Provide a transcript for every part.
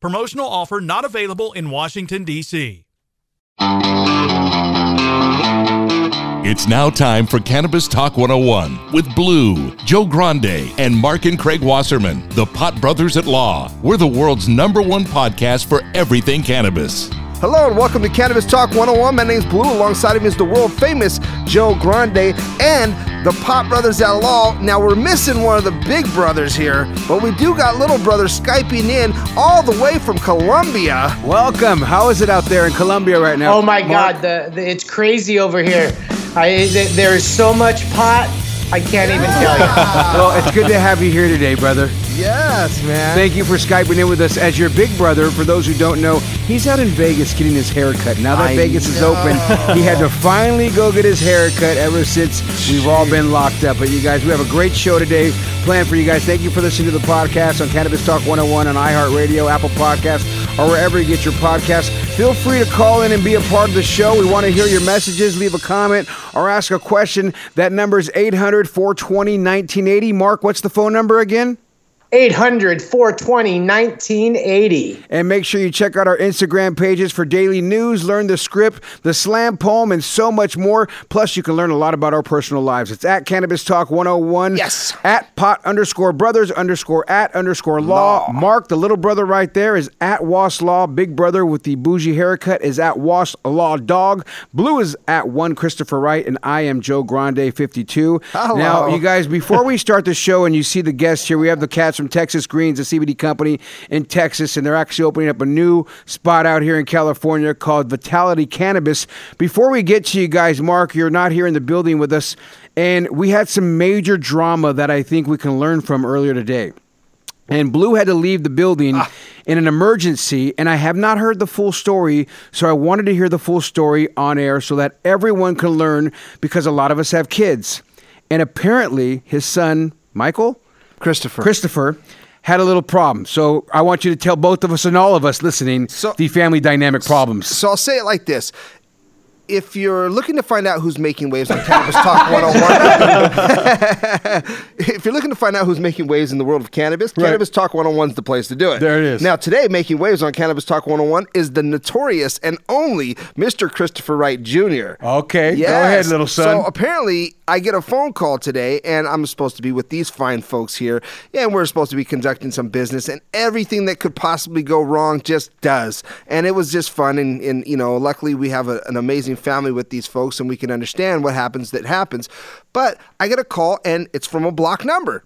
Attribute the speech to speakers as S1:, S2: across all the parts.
S1: Promotional offer not available in Washington, D.C.
S2: It's now time for Cannabis Talk 101 with Blue, Joe Grande, and Mark and Craig Wasserman, the Pot Brothers at Law. We're the world's number one podcast for everything cannabis.
S3: Hello and welcome to Cannabis Talk 101. My name's Blue. Alongside of me is the world famous Joe Grande and the Pot Brothers at Law. Now we're missing one of the big brothers here, but we do got little brother Skyping in all the way from Colombia.
S4: Welcome. How is it out there in Colombia right now?
S5: Oh my Mark? God, the, the, it's crazy over here. I, there is so much pot I can't even tell you.
S4: well, it's good to have you here today, brother.
S3: Yes, man.
S4: Thank you for Skyping in with us as your big brother. For those who don't know, he's out in Vegas getting his hair cut. Now that I Vegas know. is open, he had to finally go get his hair cut ever since we've all been locked up. But you guys, we have a great show today planned for you guys. Thank you for listening to the podcast on Cannabis Talk 101 on iHeartRadio, Apple Podcasts, or wherever you get your podcasts. Feel free to call in and be a part of the show. We want to hear your messages, leave a comment, or ask a question. That number is 800 420 1980. Mark, what's the phone number again?
S5: 800 420 1980.
S4: And make sure you check out our Instagram pages for daily news, learn the script, the slam poem, and so much more. Plus, you can learn a lot about our personal lives. It's at Cannabis Talk 101.
S3: Yes.
S4: At pot underscore brothers underscore at underscore law. law. Mark, the little brother right there, is at Was Law. Big brother with the bougie haircut is at Was Law Dog. Blue is at one Christopher Wright, and I am Joe Grande 52.
S3: Hello.
S4: Now, you guys, before we start the show and you see the guests here, we have the cats from Texas Greens, a CBD company in Texas, and they're actually opening up a new spot out here in California called Vitality Cannabis. Before we get to you guys, Mark, you're not here in the building with us, and we had some major drama that I think we can learn from earlier today. And Blue had to leave the building ah. in an emergency, and I have not heard the full story, so I wanted to hear the full story on air so that everyone can learn because a lot of us have kids. And apparently, his son, Michael,
S3: Christopher.
S4: Christopher had a little problem. So I want you to tell both of us and all of us listening so, the family dynamic problems.
S3: So I'll say it like this if you're looking to find out who's making waves on Cannabis Talk 101, if you're looking to find out who's making waves in the world of cannabis, right. Cannabis Talk 101 is the place to do it.
S4: There it is.
S3: Now, today, making waves on Cannabis Talk 101 is the notorious and only Mr. Christopher Wright Jr.
S4: Okay, yes. go ahead, little son.
S3: So apparently, I get a phone call today, and I'm supposed to be with these fine folks here, and we're supposed to be conducting some business, and everything that could possibly go wrong just does. And it was just fun, and, and you know, luckily we have a, an amazing family with these folks and we can understand what happens that happens. But I get a call and it's from a block number.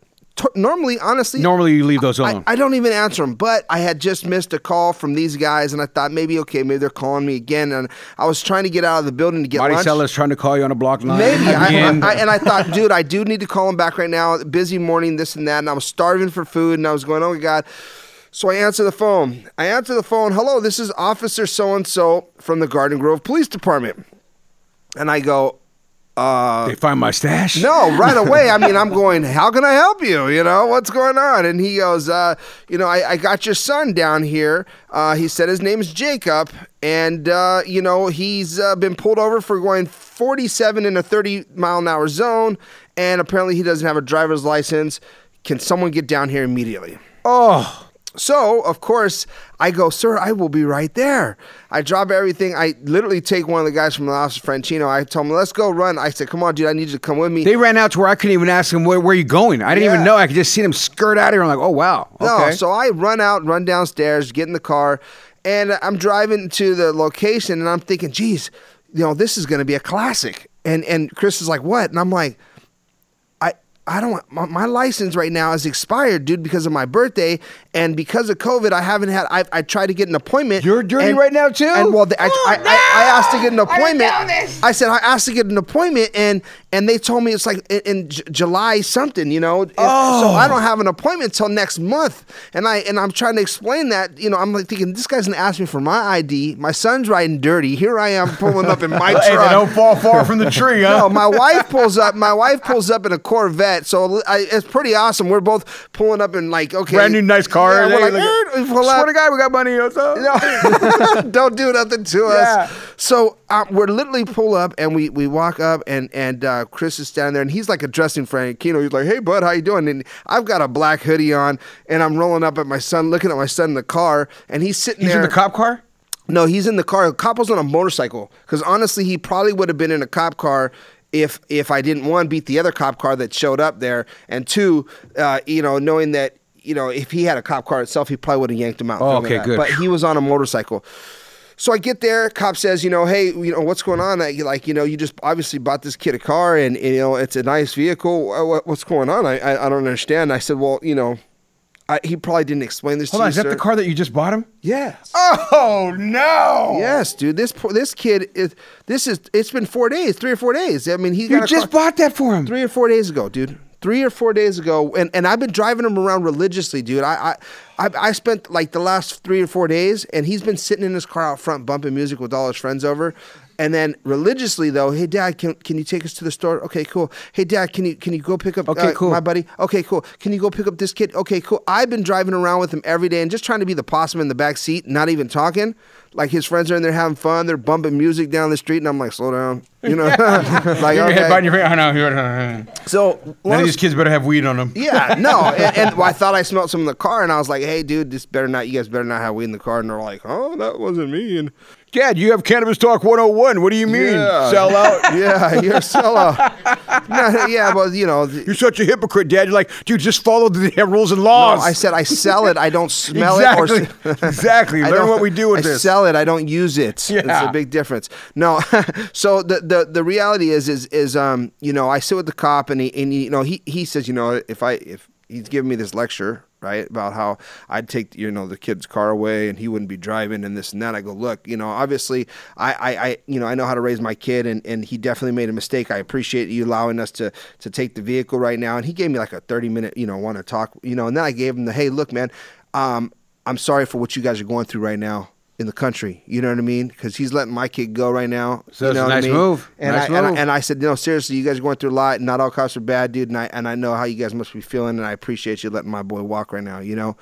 S3: Normally, honestly,
S4: normally you leave those alone.
S3: I, I, don't even answer them, but I had just missed a call from these guys, and I thought maybe okay, maybe they're calling me again. And I was trying to get out of the building to get
S4: Maricella's
S3: lunch.
S4: trying to call you on a block line.
S3: Maybe, I, I, and I thought, dude, I do need to call them back right now. Busy morning, this and that, and I was starving for food, and I was going, oh my god. So I answer the phone. I answer the phone. Hello, this is Officer So and So from the Garden Grove Police Department. And I go, uh,
S4: they find my stash.
S3: No, right away. I mean, I'm going, how can I help you? You know, what's going on? And he goes, uh, you know, I, I got your son down here. Uh, he said his name is Jacob. And, uh, you know, he's uh, been pulled over for going 47 in a 30 mile an hour zone. And apparently he doesn't have a driver's license. Can someone get down here immediately?
S4: Oh,
S3: So, of course, I go, sir, I will be right there. I drop everything. I literally take one of the guys from the office, Francino. I told him, let's go run. I said, come on, dude, I need you to come with me.
S4: they ran out to where I couldn't even ask him where, where you going. I didn't even know. I could just see them skirt out of here. I'm like, oh wow. Okay.
S3: No, so I run out, run downstairs, get in the car, and I'm driving to the location, and I'm thinking, geez, you know, this is going to be a classic. And and Chris is like, what? And I'm like, I I don't want my, my license right now is expired, dude, because of my birthday, and because of COVID, I haven't had. I I tried to get an appointment.
S4: You're dirty
S3: and-
S4: right now, too?
S3: And well, the, I,
S4: Oh,
S3: I, I, I asked to get an
S4: I didn't
S3: appointment.
S4: know this.
S3: I said I asked to get an appointment, and and they told me it's like in, in J- July something, you know. And So
S4: Oh.
S3: I don't have an appointment till next month, and I and I'm trying to explain that, you know. I'm like thinking this guy's gonna ask me for my ID. My son's riding dirty. Here I am pulling up in my
S4: Hey, they
S3: truck.
S4: don't fall far from the tree, huh?
S3: No, my wife pulls up. My wife pulls up in a Corvette, so I, it's pretty awesome. We're both pulling up in like okay,
S4: Brand new nice car.
S3: Yeah, we're
S4: Hey,
S3: like,
S4: look at-
S3: we pull
S4: Swear
S3: up.
S4: to God, we got money. What's up?
S3: No, don't do nothing to
S4: Yeah.
S3: us. So um, we're literally pull up and we we walk up and and uh, Chris is standing there and he's like addressing Frankino. He's like, "Hey, bud, how you doing?" And I've got a black hoodie on and I'm rolling up at my son, looking at my son in the car, and he's sitting
S4: He's
S3: there.
S4: in the cop car.
S3: No, he's in the car. Cop was on a motorcycle. Because honestly, he probably would have been in a cop car if if I didn't one beat the other cop car that showed up there, and two, uh, you know, knowing that you know if he had a cop car itself, he probably would have yanked him out.
S4: Oh, okay, good.
S3: But he was on a motorcycle. So I get there. Cop says, you know, hey, you know, what's going on? Like, like, you know, you just obviously bought this kid a car, and, and, you know, it's a nice vehicle. What, what's going on? I, I I don't understand. I said, well, you know, I, he probably didn't explain this
S4: Hold
S3: to
S4: on,
S3: you,
S4: is that
S3: sir.
S4: the car that you just bought him?
S3: Yes.
S4: Oh no!
S3: Yes, dude. This this kid is. This is. It's been four days, three or four days. I mean, he
S4: You just
S3: car-
S4: bought that for him.
S3: three or four days ago, dude. Three or four days ago, and, and I've been driving him around religiously, dude. I, I I I spent like the last three or four days, and he's been sitting in his car out front bumping music with all his friends over. And then religiously though, hey dad, can, can you take us to the store? Okay, cool. Hey dad, can you can you go pick up
S4: Okay,
S3: uh,
S4: cool.
S3: my buddy? Okay, cool. Can you go pick up this kid? Okay, cool. I've been driving around with him every day and just trying to be the possum in the back seat, not even talking. Like his friends are in there having fun, they're bumping music down the street, and I'm like, slow down, you know. like
S4: Your
S3: okay.
S4: head biting your face. I know. None
S3: So
S4: of these kids better have weed on them.
S3: yeah, no, and, and well, I thought I smelled some in the car, and I was like, "Hey, dude, this better not. You guys better not have weed in the car." And they're like, "Oh, that wasn't me." And
S4: Dad, you have Cannabis Talk 101. What do you mean?
S3: Yeah.
S4: Sell out?
S3: yeah, you're a sellout. no, yeah, but you know,
S4: You're such a hypocrite, Dad. You're like, dude, just follow the rules and laws.
S3: I said I sell it. I don't smell
S4: exactly.
S3: it. Or,
S4: exactly. Learn what we do with
S3: I
S4: this.
S3: sell it. I don't use it. It's a big difference. No. so the, the the reality is is is um you know I sit with the cop and he and he, you know he he says you know if I if he's giving me this lecture right about how I'd take you know the kid's car away and he wouldn't be driving and this and that. I go look you know obviously I I, I you know I know how to raise my kid and, and he definitely made a mistake. I appreciate you allowing us to to take the vehicle right now and he gave me like a thirty minute you know want to talk you know and then I gave him the hey look man um I'm sorry for what you guys are going through right now in the country. You know what I mean? Because he's letting my kid go right now.
S4: So
S3: you
S4: it's a nice
S3: I mean?
S4: move.
S3: And,
S4: Nice
S3: I, and, I,
S4: move.
S3: and I said, no, seriously, you guys are going through a lot. Not all cops are bad, dude. And I and I know how you guys must be feeling, and I appreciate you letting my boy walk right now. You know,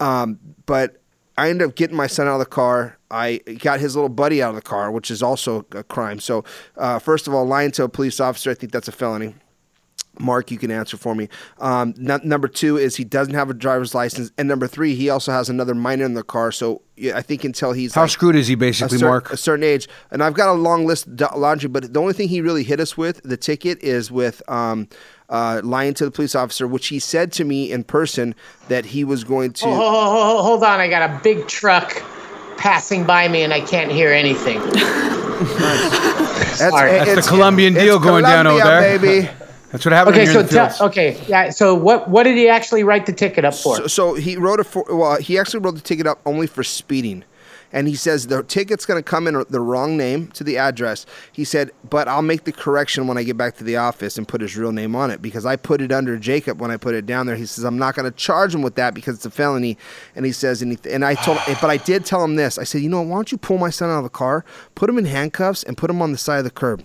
S3: um, but I ended up getting my son out of the car. I got his little buddy out of the car, which is also a crime. So, uh, first of all, lying to a police officer, I think that's a felony. Mark, you can answer for me. Um, n- number two is he doesn't have a driver's license, and number three, he also has another minor in the car. So yeah, I think until he's
S4: How
S3: like
S4: screwed is he,
S3: a,
S4: basically,
S3: cer-
S4: Mark?
S3: a certain age, and I've got a long list of laundry, but the only thing he really hit us with the ticket is with um, uh, lying to the police officer, which he said to me in person that he was going to.
S5: Oh, ho- ho- ho- hold on, I got a big truck passing by me and I can't hear anything.
S3: That's,
S5: Sorry.
S4: That's
S3: it's-
S4: the Colombian
S3: it's
S4: deal going down over there.
S3: baby.
S4: That's what happened
S5: Okay,
S4: when
S5: so
S4: you're in the
S5: tell, okay, yeah. So what what did he actually write the ticket up for?
S3: So, so he wrote a for, well. He actually wrote the ticket up only for speeding, and he says the ticket's going to come in the wrong name to the address. He said, but I'll make the correction when I get back to the office and put his real name on it because I put it under Jacob when I put it down there. He says I'm not going to charge him with that because it's a felony, and he says and, he, and I told but I did tell him this. I said, you know, why don't you pull my son out of the car, put him in handcuffs, and put him on the side of the curb.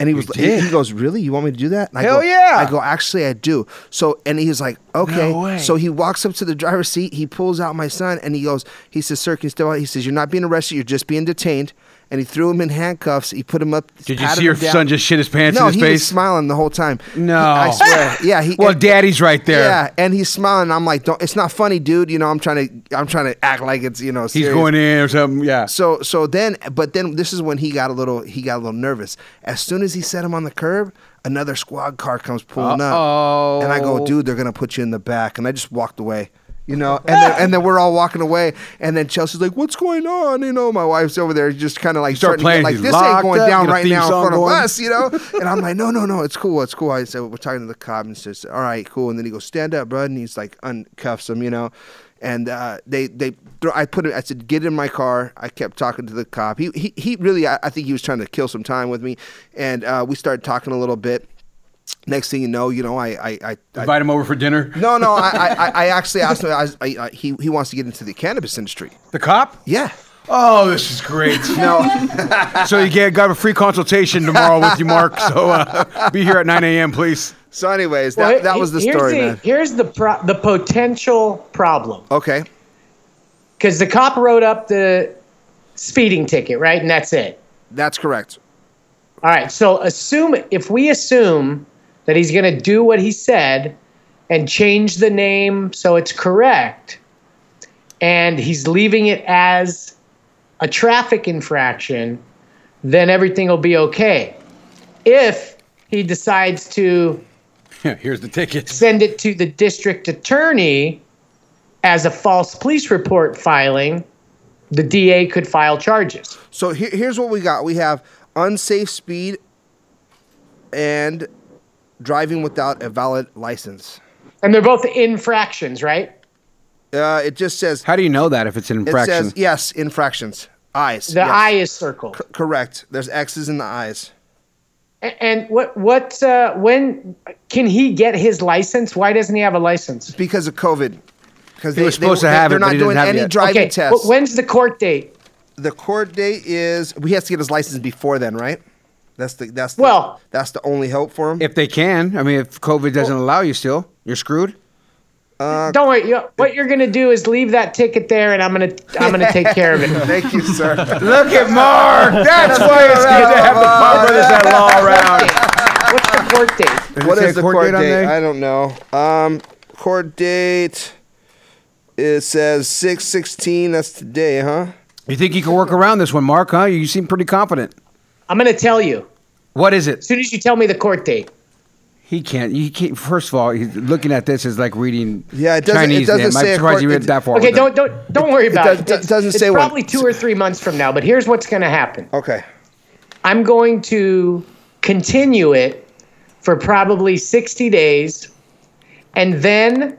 S3: And he was he, he goes, Really? You want me to do that? And I
S4: Hell
S3: go,
S4: yeah.
S3: I go, actually I do. So and he's like, Okay.
S4: No.
S3: So he walks up to the driver's seat, he pulls out my son, and he goes, he says, Sir, can you step out? He says, You're not being arrested, you're just being detained. And he threw him in handcuffs. He put him up.
S4: Did you see your son just shit his pants
S3: no,
S4: in his
S3: he
S4: face?
S3: was smiling the whole time.
S4: No.
S3: He- I swear. Yeah. He,
S4: well, daddy's right there.
S3: Yeah, and he's smiling. I'm like, don't. It's not funny, dude. You know, I'm trying to. I'm trying to act like it's. You know,
S4: He's going in or something. Yeah.
S3: So so then, but then this is when he got a little. He got a little nervous. As soon as he set him on the curb, another squad car comes pulling
S4: Uh-oh.
S3: up, and I go, dude, they're gonna put you in the back, and I just walked away. You know, and then, and then we're all walking away, and then Chelsea's like, "What's going on?" You know, my wife's over there, just kind of like
S4: start
S3: starting to
S4: playing,
S3: get like this ain't going
S4: up,
S3: down right now in front of us, you know. And I'm like, "No, no, no, it's cool, it's cool." I said, "We're talking to the cop," and says, "All right, cool." And then he goes, "Stand up, bud," and he's like uncuffs him, you know. And uh, they they throw, I put it. I said, "Get in my car." I kept talking to the cop. He he, he really, I, I think he was trying to kill some time with me, and uh, we started talking a little bit. Next thing you know, you know, I I, I, I
S4: Invite him over for dinner.
S3: no, no, I, I, I- I actually asked him. I, I, I, he, he wants to get into the cannabis industry.
S4: The cop?
S3: Yeah.
S4: Oh, this is great.
S3: No,
S4: so you get got a free consultation tomorrow with you, Mark. So uh, be here at 9 a.m., please.
S3: so, anyways, that,
S5: Well,
S3: that was the
S5: here's
S3: story,
S5: the,
S3: man.
S5: Here's the pro- the potential problem
S3: Okay.
S5: because the cop wrote up the speeding ticket, right, and that's it.
S3: That's correct.
S5: All right. So assume if we assume that he's going to do what he said and change the name so it's correct, and he's leaving it as a traffic infraction, then everything will be okay. If he decides to
S4: Here's the ticket.
S5: send it to the district attorney as a false police report filing, the DA could file charges.
S3: So here's what we got. We have unsafe speed and driving without a valid license.
S5: And they're both infractions, right?
S3: Uh, it just says
S4: How do you know that if it's an
S3: it
S4: infraction?
S3: says yes infractions. Eyes.
S5: The
S3: yes.
S5: I is circled.
S3: C- correct. There's X's in the eyes.
S5: And what what uh, when can he get his license? Why doesn't he have a license?
S3: because of COVID. Because
S4: He was supposed to have
S3: they're
S4: it, but
S3: not
S4: he didn't
S3: doing any
S4: yet.
S3: driving
S5: Okay,
S3: tests.
S5: wh- when's the court date?
S3: the court date is he has to get his license before then, right? That's the that's the,
S5: Well-
S3: that's the only hope for him.
S4: if they can. I mean, if COVID doesn't allow you still, you're screwed.
S3: Uh,
S5: Don't worry. You, what you're gonna do is leave that ticket there, and I'm gonna I'm gonna take care of it.
S3: Thank you, sir.
S4: Look at Mark. That's why it's good to have the Pot Brothers at Law around.
S5: What's the court date?
S4: Does it
S3: is the
S4: court
S3: court,
S4: date
S3: date? I don't know. Um, court date. It says six sixteen. That's today, huh?
S4: You think you can work around this one, Mark? Huh? You seem pretty confident.
S5: I'm gonna tell you
S4: What is it?
S5: as soon as you tell me the court date.
S4: He can't. He can't. First of all, he's looking at this is like reading
S3: Yeah, it doesn't- it doesn't
S4: name.
S3: say
S4: I'm
S3: a
S4: surprised
S3: court-
S4: you went
S3: it-
S4: that far.
S5: Okay, don't don't don't worry about
S3: does-
S5: it.
S3: does-
S5: It's-
S3: doesn't
S5: it's
S3: say when.
S5: probably two or three months from now. But here's what's gonna happen.
S3: Okay.
S5: I'm going to continue it for probably 60 days, and then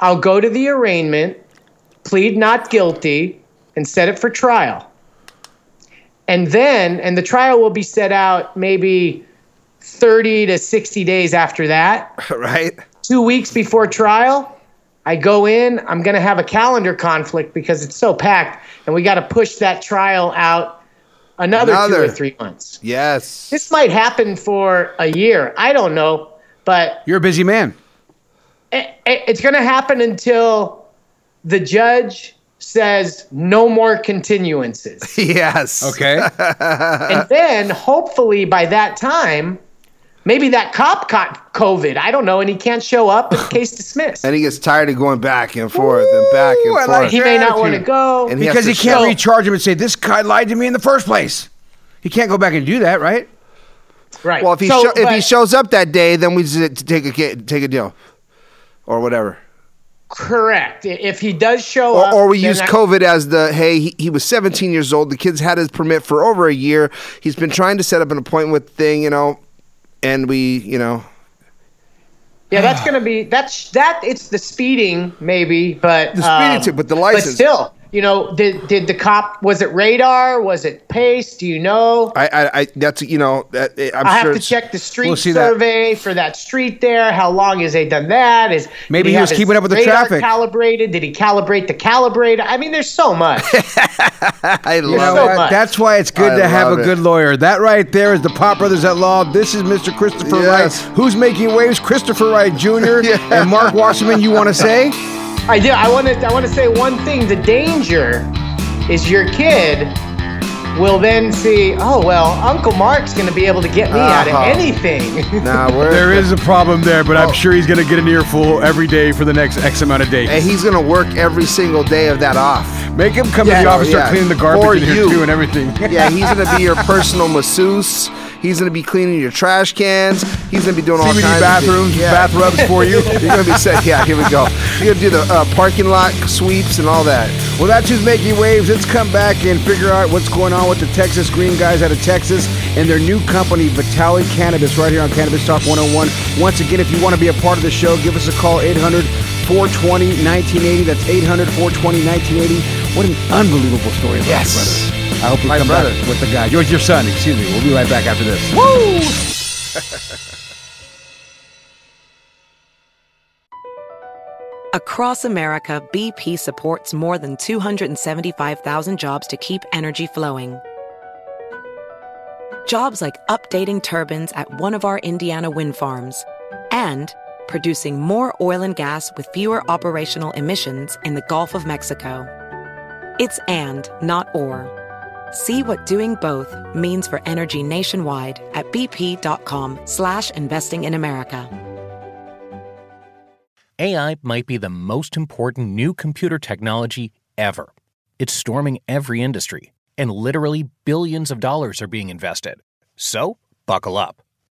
S5: I'll go to the arraignment, plead not guilty, and set it for trial. And then, and the trial will be set out maybe 30 to 60 days after that.
S3: right.
S5: Two weeks before trial, I go in. I'm going to have a calendar conflict because it's so packed, and we got to push that trial out another,
S3: Another.
S5: two or three months.
S3: Yes.
S5: This might happen for a year. I don't know, but
S4: You're a busy man.
S5: it, it- it's going to happen until the judge says no more continuances.
S3: yes.
S4: Okay.
S5: and then hopefully by that time, maybe that cop caught COVID. I don't know, and he can't show up. And case dismissed.
S3: And he gets tired of going back and forth and back and
S4: I
S3: forth.
S4: like
S5: he may not want to go.
S3: And
S4: because he
S3: has to
S4: can't
S5: show-
S4: recharge him and say this guy lied to me in the first place. He can't go back and do that, right?
S5: right.
S3: Well, if he
S5: So,
S3: sho- if he shows up that day, then we just uh, take a take a deal, or whatever.
S5: Correct. If he does show
S3: Or,
S5: up,
S3: or we use
S5: I-
S3: COVID as the hey, he, he was 17 years old. The kid's had his permit for over a year. He's been trying to set up an appointment with thing, you know, and we, you know,
S5: Yeah, that's gonna be that's that. It's the speeding, maybe, but
S3: The speeding
S5: um,
S3: too, but the license.
S5: But still, you know, did did the cop was it radar? Was it pace? Do you know?
S3: I, I, I that's you know, that, eh, I'm
S5: I
S3: sure
S5: have to check the street
S4: We'll see that.
S5: survey for that street there. How long has they done that? Is
S4: Maybe
S5: did
S4: he was keeping up with the
S5: radar
S4: traffic.
S5: Calibrated? Did he calibrate the calibrator? I mean, there's so much.
S3: I
S4: You know
S3: love
S5: so
S3: it.
S5: much.
S4: That's why it's good
S3: I
S4: to have a
S3: it.
S4: good lawyer. That right there is the Pot Brothers at Law. This is Mr. Christopher
S3: Yes.
S4: Wright. Who's making waves? Christopher Wright Jr.
S3: Yeah.
S4: and Mark Wasserman. You want to say?
S5: I do. I want to. I want to say one thing. The danger is your kid will then see. Oh well, Uncle Mark's going to be able to get me out of
S3: Uh-huh.
S5: anything.
S3: Nah, we're,
S4: There is a problem there, but
S3: Oh.
S4: I'm sure he's going to get an earful every day for the next X amount of days.
S3: and he's gonna work every single day of that off.
S4: Make him come
S3: Yeah,
S4: to the office,
S3: yeah.
S4: start cleaning the garbage
S3: For
S4: in here
S3: you.
S4: too, and everything.
S3: Yeah, he's gonna be your personal masseuse. He's gonna be cleaning your trash cans. He's gonna be doing all
S4: CBD
S3: kinds
S4: bathrooms,
S3: of yeah.
S4: bath rubs for you.
S3: You're gonna be set. Yeah, here we go. You're gonna do the uh, parking lot sweeps and all that.
S4: Well, that's who's making waves. Let's come back and figure out what's going on with the Texas Green guys out of Texas and their new company, Vitality Cannabis, right here on Cannabis Talk 101. Once again, if you want to be a part of the show, give us a call, 800 420 1980. That's 800 420 1980. What an unbelievable story about
S3: Yes.
S4: his brother. I hope we
S3: My
S4: come
S3: brother.
S4: back with the guy. Yours, your son, excuse me. We'll be right back after this.
S6: Across America, BP supports more than 275,000 jobs to keep energy flowing. Jobs like updating turbines at one of our Indiana wind farms and producing more oil and gas with fewer operational emissions in the Gulf of Mexico. It's and, not or. See what doing both means for energy nationwide at bp.com slash investing in America.
S7: AI might be the most important new computer technology ever. It's storming every industry, and literally billions of dollars are being invested. So, buckle up.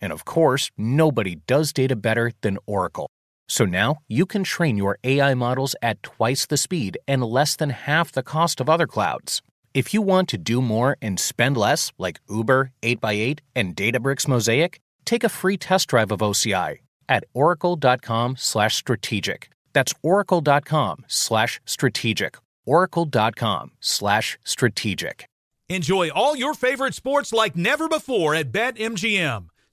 S7: and of course, nobody does data better than Oracle. So now you can train your AI models at twice the speed and less than half the cost of other clouds. If you want to do more and spend less, like Uber, 8x8, and Databricks Mosaic, take a free test drive of OCI at oracle.com/strategic. That's oracle.com/strategic. oracle.com/strategic.
S1: Enjoy all your favorite sports like never before at BetMGM.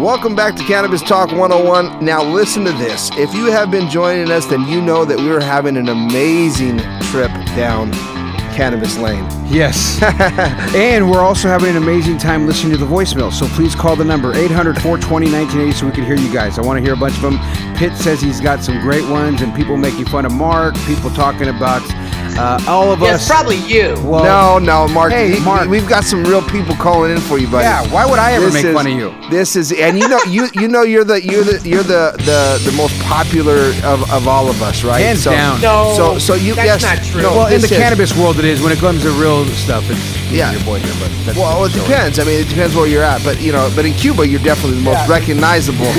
S3: Welcome back to Cannabis Talk 101. Now, listen to this. If you have been joining us, then you know that we are having an amazing trip down Cannabis Lane.
S4: Yes. and we're also having an amazing time listening to the voicemail. So please call the number 800 420 1980 so we can hear you guys. I want to hear a bunch of them. Pitt says he's got some great ones, and people making fun of Mark, people talking about uh, all of
S5: Yeah,
S4: us.
S5: it's probably you.
S4: Well,
S3: no, no, Mark.
S4: Hey,
S3: we-
S4: Mark.
S3: We've got some real people calling in for you, buddy.
S4: Yeah, why would I ever
S3: This
S4: make
S3: is-
S4: fun of you?
S3: This is, and you know, you you know, you're the you're the you're the the the most popular of, of all of us, right?
S4: Hands
S3: so,
S4: down.
S5: No,
S3: So so you
S5: that's
S3: yes,
S5: not true.
S3: No,
S4: well, in the
S3: is-
S4: cannabis world, it is. When it comes to real stuff, it's
S3: Yeah.
S4: your boy here. But that's
S3: Well, it depends. I mean, it depends where you're at. But you know, but in Cuba, you're definitely the most recognizable.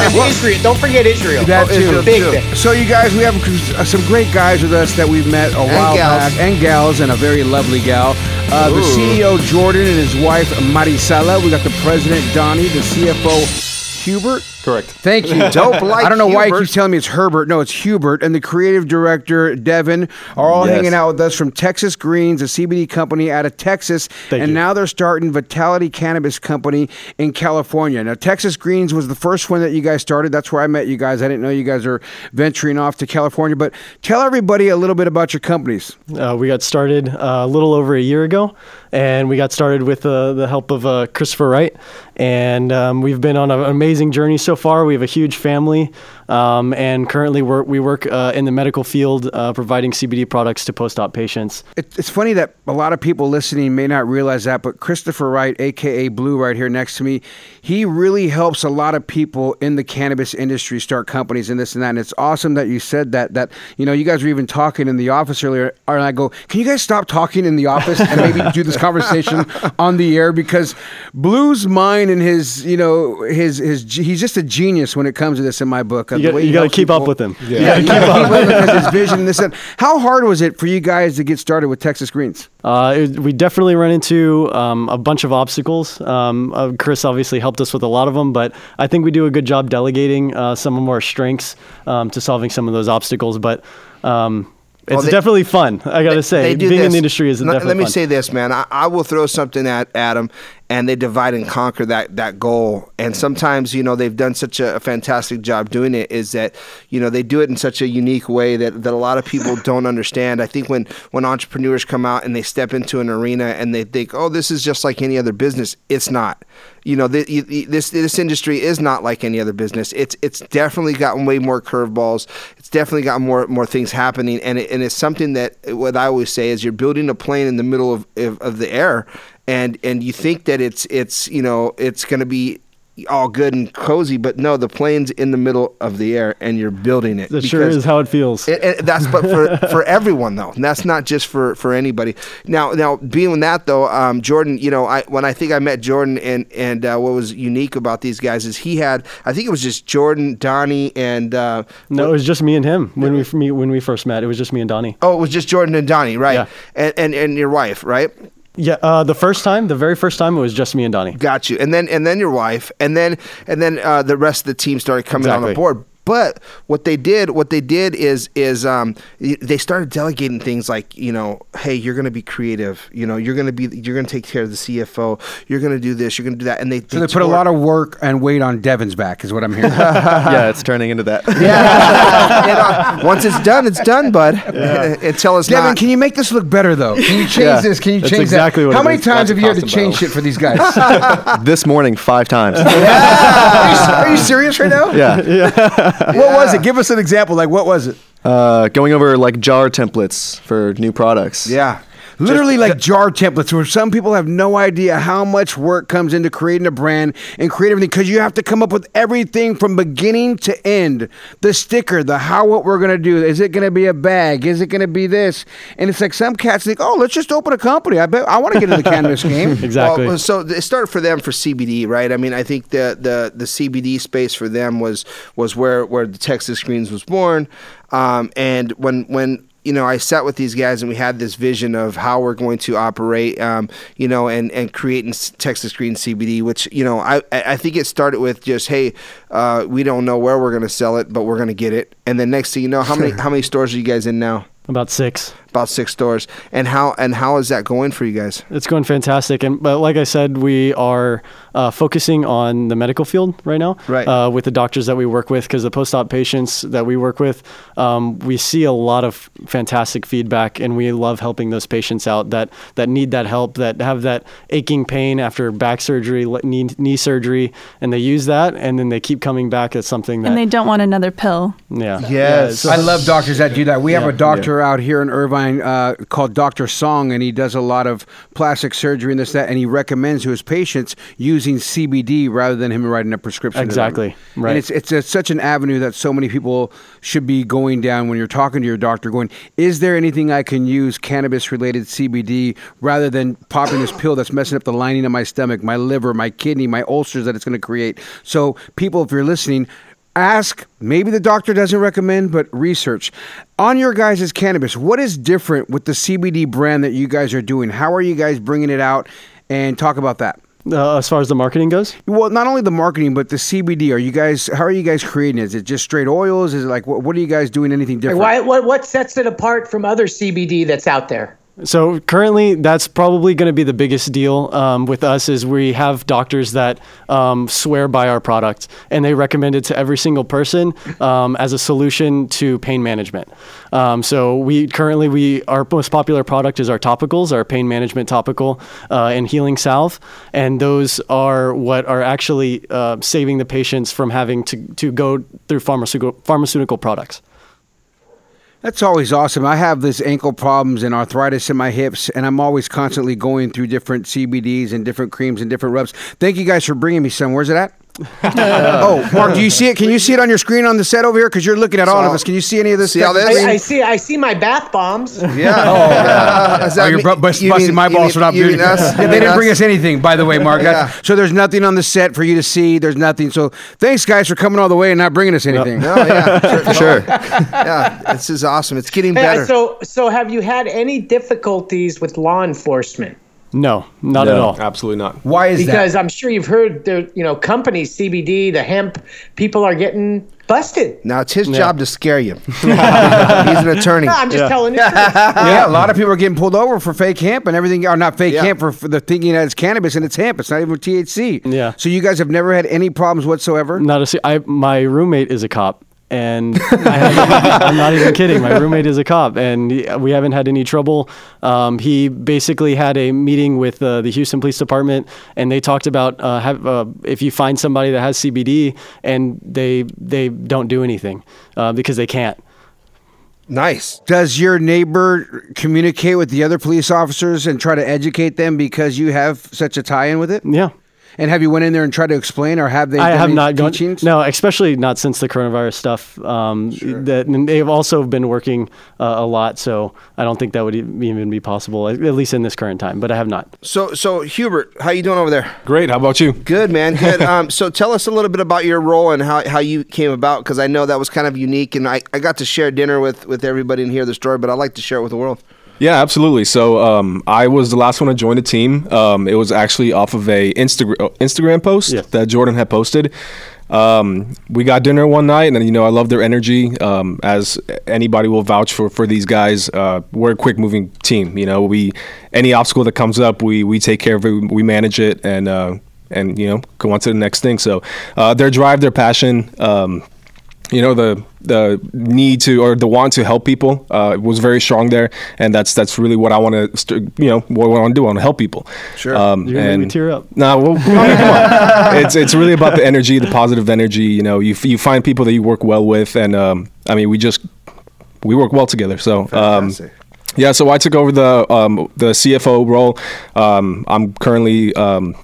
S5: And Israel. Don't forget Israel.
S4: That
S3: Oh,
S4: too.
S3: Israel
S5: Big
S3: too.
S4: So you guys, we have uh, some great guys with us that we've met a while
S3: gals.
S4: back, and gals, and a very lovely gal. Uh, the CEO Jordan and his wife Marisela. We got the president Donnie, the CFO Hubert.
S8: Correct.
S4: Thank you.
S3: Dope like
S4: I don't know why he
S3: Hubert.
S4: keeps telling me it's Herbert. No, it's Hubert. And the creative director, Devin, are all
S8: Yes.
S4: hanging out with us from Texas Greens, a CBD company out of Texas.
S8: Thank
S4: and
S8: you.
S4: now they're starting Vitality Cannabis Company in California. Now, Texas Greens was the first one that you guys started. That's where I met you guys. I didn't know you guys are venturing off to California. But tell everybody a little bit about your companies.
S8: Uh, we got started uh, a little over a year ago, and we got started with uh, the help of uh, Christopher Wright. And um, we've been on an amazing journey so far. We have a huge family, um, and currently we're, we work uh, in the medical field, uh, providing CBD products to post-op patients.
S4: It, it's funny that a lot of people listening may not realize that, but Christopher Wright, aka Blue, right here next to me, he really helps a lot of people in the cannabis industry start companies and this and that. And it's awesome that you said that. That you know, you guys were even talking in the office earlier, and I go, "Can you guys stop talking in the office and maybe do this conversation on the air?" Because Blue's mind and his, you know, his his he's just a genius when it comes to this. In my book,
S8: You got- you gotta
S4: helps
S8: keep up with him.
S4: Yeah, you gotta keep up because his vision and this. And how hard was it for you guys to get started with Texas Greens?
S8: Uh, it, we definitely run into um, a bunch of obstacles. Um, uh, Chris obviously helped us with a lot of them, but I think we do a good job delegating uh, some of our strengths um, to solving some of those obstacles. But um, it's
S3: Well, they-
S8: definitely fun. I gotta say,
S3: They
S8: being in
S3: this.
S8: the industry is definitely
S3: Let me
S8: fun.
S3: say this, man. I, I will throw something at Adam, and they divide and conquer that that goal. And sometimes, you know, they've done such a, a fantastic job doing it. Is that you know they do it in such a unique way that, that a lot of people don't understand. I think when when entrepreneurs come out and they step into an arena and they think, oh, this is just like any other business, it's not. You know, th- y- y- this this industry is not like any other business. It's it's definitely gotten way more curveballs. It's definitely got more more things happening, and it, and it's something that what I always say is you're building a plane in the middle of of, of the air, and and you think that it's it's you know it's going to be all good and cozy, but no, the plane's in the middle of the air, and you're building it.
S8: That sure is how it feels.
S3: it, it- that's but for for everyone though. And that's not just for for anybody. Now now being that though, um, Jordan, you know, I when I think I met Jordan and and uh, what was unique about these guys is he had I think it was just Jordan, Donnie, and uh,
S8: no, it was just me and him when we when we first met. It was just me and Donnie.
S3: oh, it was just Jordan and Donnie, right?
S8: Yeah.
S3: And, and and your wife, right?
S8: Yeah, uh, the first time, the very first time, it was just me and Donnie.
S3: Got you. And then and then your wife, and then and then uh, the rest of the team started coming on the board. But what they did, what they did is is um, they started delegating things like you know, hey, you're going to be creative. You know, you're going to be you're going to take care of the CFO. You're going to do this. You're going to do that. And they
S4: So they put a lot of work and weight on Devin's back, is what I'm hearing.
S9: yeah, it's turning into that.
S3: yeah. you know, once it's done, it's done, bud. Until it's
S4: Devin,
S3: not.
S4: can you make this look better though? Can you change
S9: Yeah,
S4: this? Can you
S8: that's
S4: change
S8: exactly
S4: that?
S8: what
S4: How many
S8: is.
S4: times
S9: Lots
S4: have you had to change shit for these guys?
S9: this morning, five times.
S4: are, you, are you serious right now?
S9: yeah.
S4: What was it? Give us an example. Like what was it?
S9: Uh, going over like jar templates for new products.
S3: yeah.
S4: Literally like jar templates where some people have no idea how much work comes into creating a brand and create everything because you have to come up with everything from beginning to end. The sticker, the how, what we're going to do. Is it going to be a bag? Is it going to be this? And it's like some cats think, oh, let's just open a company. I bet I want to get into the cannabis game.
S8: Exactly.
S3: Well, so it started for them for CBD, right? I mean, I think the the the CBD space for them was was where where the Texas Greens was born, um, and when when you know I sat with these guys and we had this vision of how we're going to operate, um, you know, and and creating Texas Green CBD, which you know I I I think it started with just hey, uh, we don't know where we're going to sell it, but we're going to get it, and then next thing you know, how many how many stores are you guys in now?
S8: About six.
S3: About six stores, and how and how is that going for you guys?
S8: It's going fantastic, and but like I said, we are uh, focusing on the medical field right now,
S3: Right.
S8: Uh, with the doctors that we work with, because the post-op patients that we work with, um, we see a lot of fantastic feedback, and we love helping those patients out that that need that help, that have that aching pain after back surgery, knee, knee surgery, and they use that, and then they keep coming back as something that,
S10: and they don't want another pill.
S8: yeah,
S3: Yes.
S8: Yeah, so-
S4: I love doctors that do that. We have a doctor out here in Irvine mine uh, called Dr. Song, and he does a lot of plastic surgery and this, that, and he recommends to his patients using CBD rather than him writing a prescription.
S8: Exactly. Right.
S4: And it's, it's a, such an avenue that so many people should be going down when you're talking to your doctor, going, is there anything I can use cannabis related CBD rather than popping this pill that's messing up the lining of my stomach, my liver, my kidney, my ulcers that it's going to create? So, people, if you're listening, ask maybe the doctor doesn't recommend but research. On your guys' cannabis what is different with the cbd brand that you guys are doing? How are you guys bringing it out? And talk about that.
S8: Uh, as far as the marketing goes,
S4: well not only the marketing but the cbd are you guys how are you guys creating it? Is it just straight oils? Is it like what, what are you guys doing anything
S5: Like,
S4: different?
S5: Why, what what sets it apart from other CBD that's out there?
S8: So currently, that's probably going to be the biggest deal um, with us is we have doctors that um, swear by our product and they recommend it to every single person um, as a solution to pain management. Um, so we currently we our most popular product is our topicals, our pain management topical uh, and healing salve, and those are what are actually uh, saving the patients from having to to go through pharmaceutical pharmaceutical products.
S4: That's always awesome. I have this ankle problems and arthritis in my hips, and I'm always constantly going through different CBDs and different creams and different rubs. Thank you guys for bringing me some. Where's it at? oh, Mark, do you see it? Can you see it on your screen on the set over here? Because you're looking at all of us. Can you see any of this?
S3: See all this?
S5: I, I see I see my bath bombs.
S3: Yeah. Oh, yeah. Does
S4: Oh, you're
S3: mean-
S4: bu- bust,
S3: you
S4: busting
S3: mean-
S4: my balls for not
S3: you
S4: doing
S3: mean us?
S4: Yeah, they didn't bring
S3: us?
S4: us anything, by the way, Mark.
S3: Yeah.
S4: So there's nothing on the set for you to see. There's nothing. So thanks, guys, for coming all the way and not bringing us anything.
S3: No, yeah, for sure. yeah, this is awesome. It's getting
S5: Hey,
S3: better.
S5: so so have you had any difficulties with law enforcement?
S8: No, not at all.
S10: Absolutely not.
S4: Why is
S5: Because
S4: that?
S5: Because I'm sure you've heard the you know companies CBD, the hemp, people are getting busted.
S3: now it's his job to scare you. He's an attorney.
S5: No, I'm just telling you.
S4: yeah, a lot of people are getting pulled over for fake hemp and everything, or not fake
S3: Yeah.
S4: hemp for, for the thinking that it's cannabis and it's hemp. It's not even THC.
S8: Yeah.
S4: So you guys have never had any problems whatsoever.
S8: Not a. se- I my roommate is a cop, and I haven't- I'm not even kidding. My roommate is a cop, and we haven't had any trouble. Um, he basically had a meeting with uh, the Houston Police Department, and they talked about uh, have, uh, if you find somebody that has CBD and they they don't do anything uh, because they can't.
S3: Nice.
S4: Does your neighbor communicate with the other police officers and try to educate them because you have such a tie-in with it?
S8: Yeah.
S4: And have you went in there and tried to explain, or have they?
S8: I have
S4: any
S8: not gone.
S4: teachings?
S8: No, especially not since the coronavirus stuff. Um, That and they've also been working uh, a lot, so I don't think that would even be possible, at at least in this current time. But I have not.
S3: So, so Hubert, how you doing over there?
S10: Great. How about you?
S3: Good, man. Good. um, so, tell us a little bit about your role and how, how you came about, because I know that was kind of unique, and I, I got to share dinner with with everybody and hear the story, but I'd like to share it with the world.
S10: Yeah, absolutely. So um, I was the last one to join the team. Um, it was actually off of a Instagram Instagram post
S8: Yeah.
S10: that Jordan had posted. Um, we got dinner one night, and you know I love their energy. Um, as anybody will vouch for for these guys, uh, we're a quick moving team. You know, we any obstacle that comes up, we we take care of it, we manage it, and uh, and you know go on to the next thing. So uh, their drive, their passion. You know the the need to or the want to help people uh, was very strong there, and that's that's really what I want to st- you know what I want to do. I want to help people.
S3: Sure.
S10: Um,
S8: You're gonna make me
S10: and
S8: tear up.
S10: Nah, well, I mean. It's it's really about the energy, the positive energy. You know, you f- you find people that you work well with, and um, I mean, we just we work well together. So. Um, yeah, so I took over the um, the CFO role. Um, I'm currently um,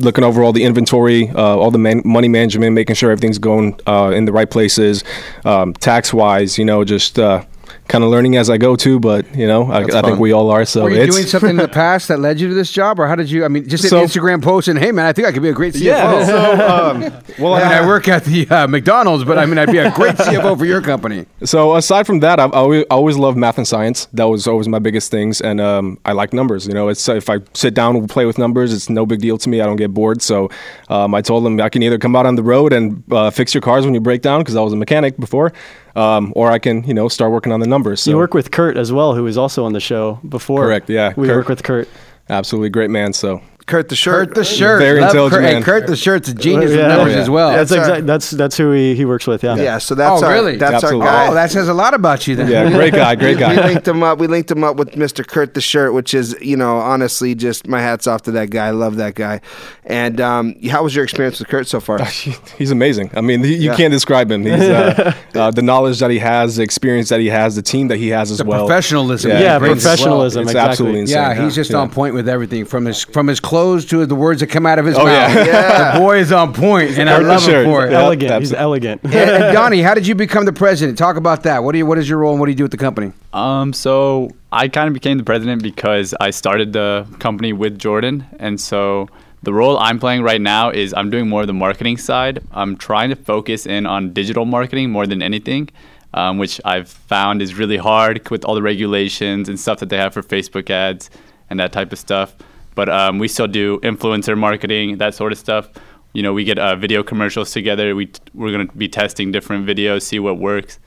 S10: looking over all the inventory, uh, all the man- money management, making sure everything's going uh, in the right places, um, tax wise. You know, just uh, kind of learning as I go too. But you know, I, I think we all are. So
S4: Were you
S10: it's
S4: doing something in the past that led you to this job, or how did you? I mean, just an
S10: So-
S4: Instagram post and hey, man, I think I could be a great CFO.
S10: yeah. So um,
S4: well, I mean, I work at the uh, McDonald's, but I mean, I'd be a great CFO for your company.
S10: So aside from that, I've always, always loved math and science. That was always my biggest things, and um, I like numbers. You know, it's if I sit down and play with numbers, it's no big deal to me. I don't get bored. So um, I told them I can either come out on the road and uh, fix your cars when you break down because I was a mechanic before, um, or I can you know start working on the numbers. So
S8: You work with Kurt as well, who was also on the show before.
S10: Correct, yeah,
S8: We
S10: Kurt.
S8: work with Kurt.
S10: absolutely great man. So
S3: Kurt the shirt.
S4: Kurt the shirt.
S10: Very
S4: Love
S10: intelligent
S4: Kurt,
S10: man.
S4: and Kurt the shirt's a genius
S8: Yeah.
S4: with numbers
S10: Yeah.
S4: as well.
S8: That's
S3: That's our-
S8: exact. That's that's who he, he works with. Yeah.
S3: Yeah, so that's
S4: oh,
S3: our
S4: really?
S3: that's
S10: Absolutely.
S3: our guy.
S4: Oh, that says a lot about you then.
S10: Yeah, great guy, great guy.
S3: we
S10: guy.
S3: linked him up. We linked him up with Mr. Kurt the shirt, which is you know honestly just my hats off to that guy. I love that guy. And um, how was your experience with Kurt so far?
S10: He's amazing. I mean, he, you
S3: Yeah.
S10: can't describe him. He's uh, uh, the knowledge that he has, the experience that he has, the team that he has as
S4: The
S10: well.
S4: professionalism.
S10: Yeah,
S8: Yeah,
S4: brings as well.
S8: professionalism.
S10: It's
S8: exactly.
S10: absolutely insane.
S4: Yeah, he's just
S10: Yeah.
S4: on point with everything from his from his clothes to the words that come out of his
S10: Oh,
S4: mouth.
S10: yeah.
S3: Yeah.
S4: The boy is on point, and I
S10: Kurt the
S4: love him
S10: shirt.
S4: for it.
S10: Yeah.
S8: Elegant. He's elegant.
S4: and, and Donnie, how did you become the president? Talk about that. What do you? What is your role, and what do you do with the company?
S11: Um, so I kind of became the president because I started the company with Jordan, and so the role I'm playing right now is I'm doing more of the marketing side. I'm trying to focus in on digital marketing more than anything, um, which I've found is really hard with all the regulations and stuff that they have for Facebook ads and that type of stuff. But um, we still do influencer marketing, that sort of stuff. You know, we get uh, video commercials together. We t- we're gonna be testing different videos, see what works,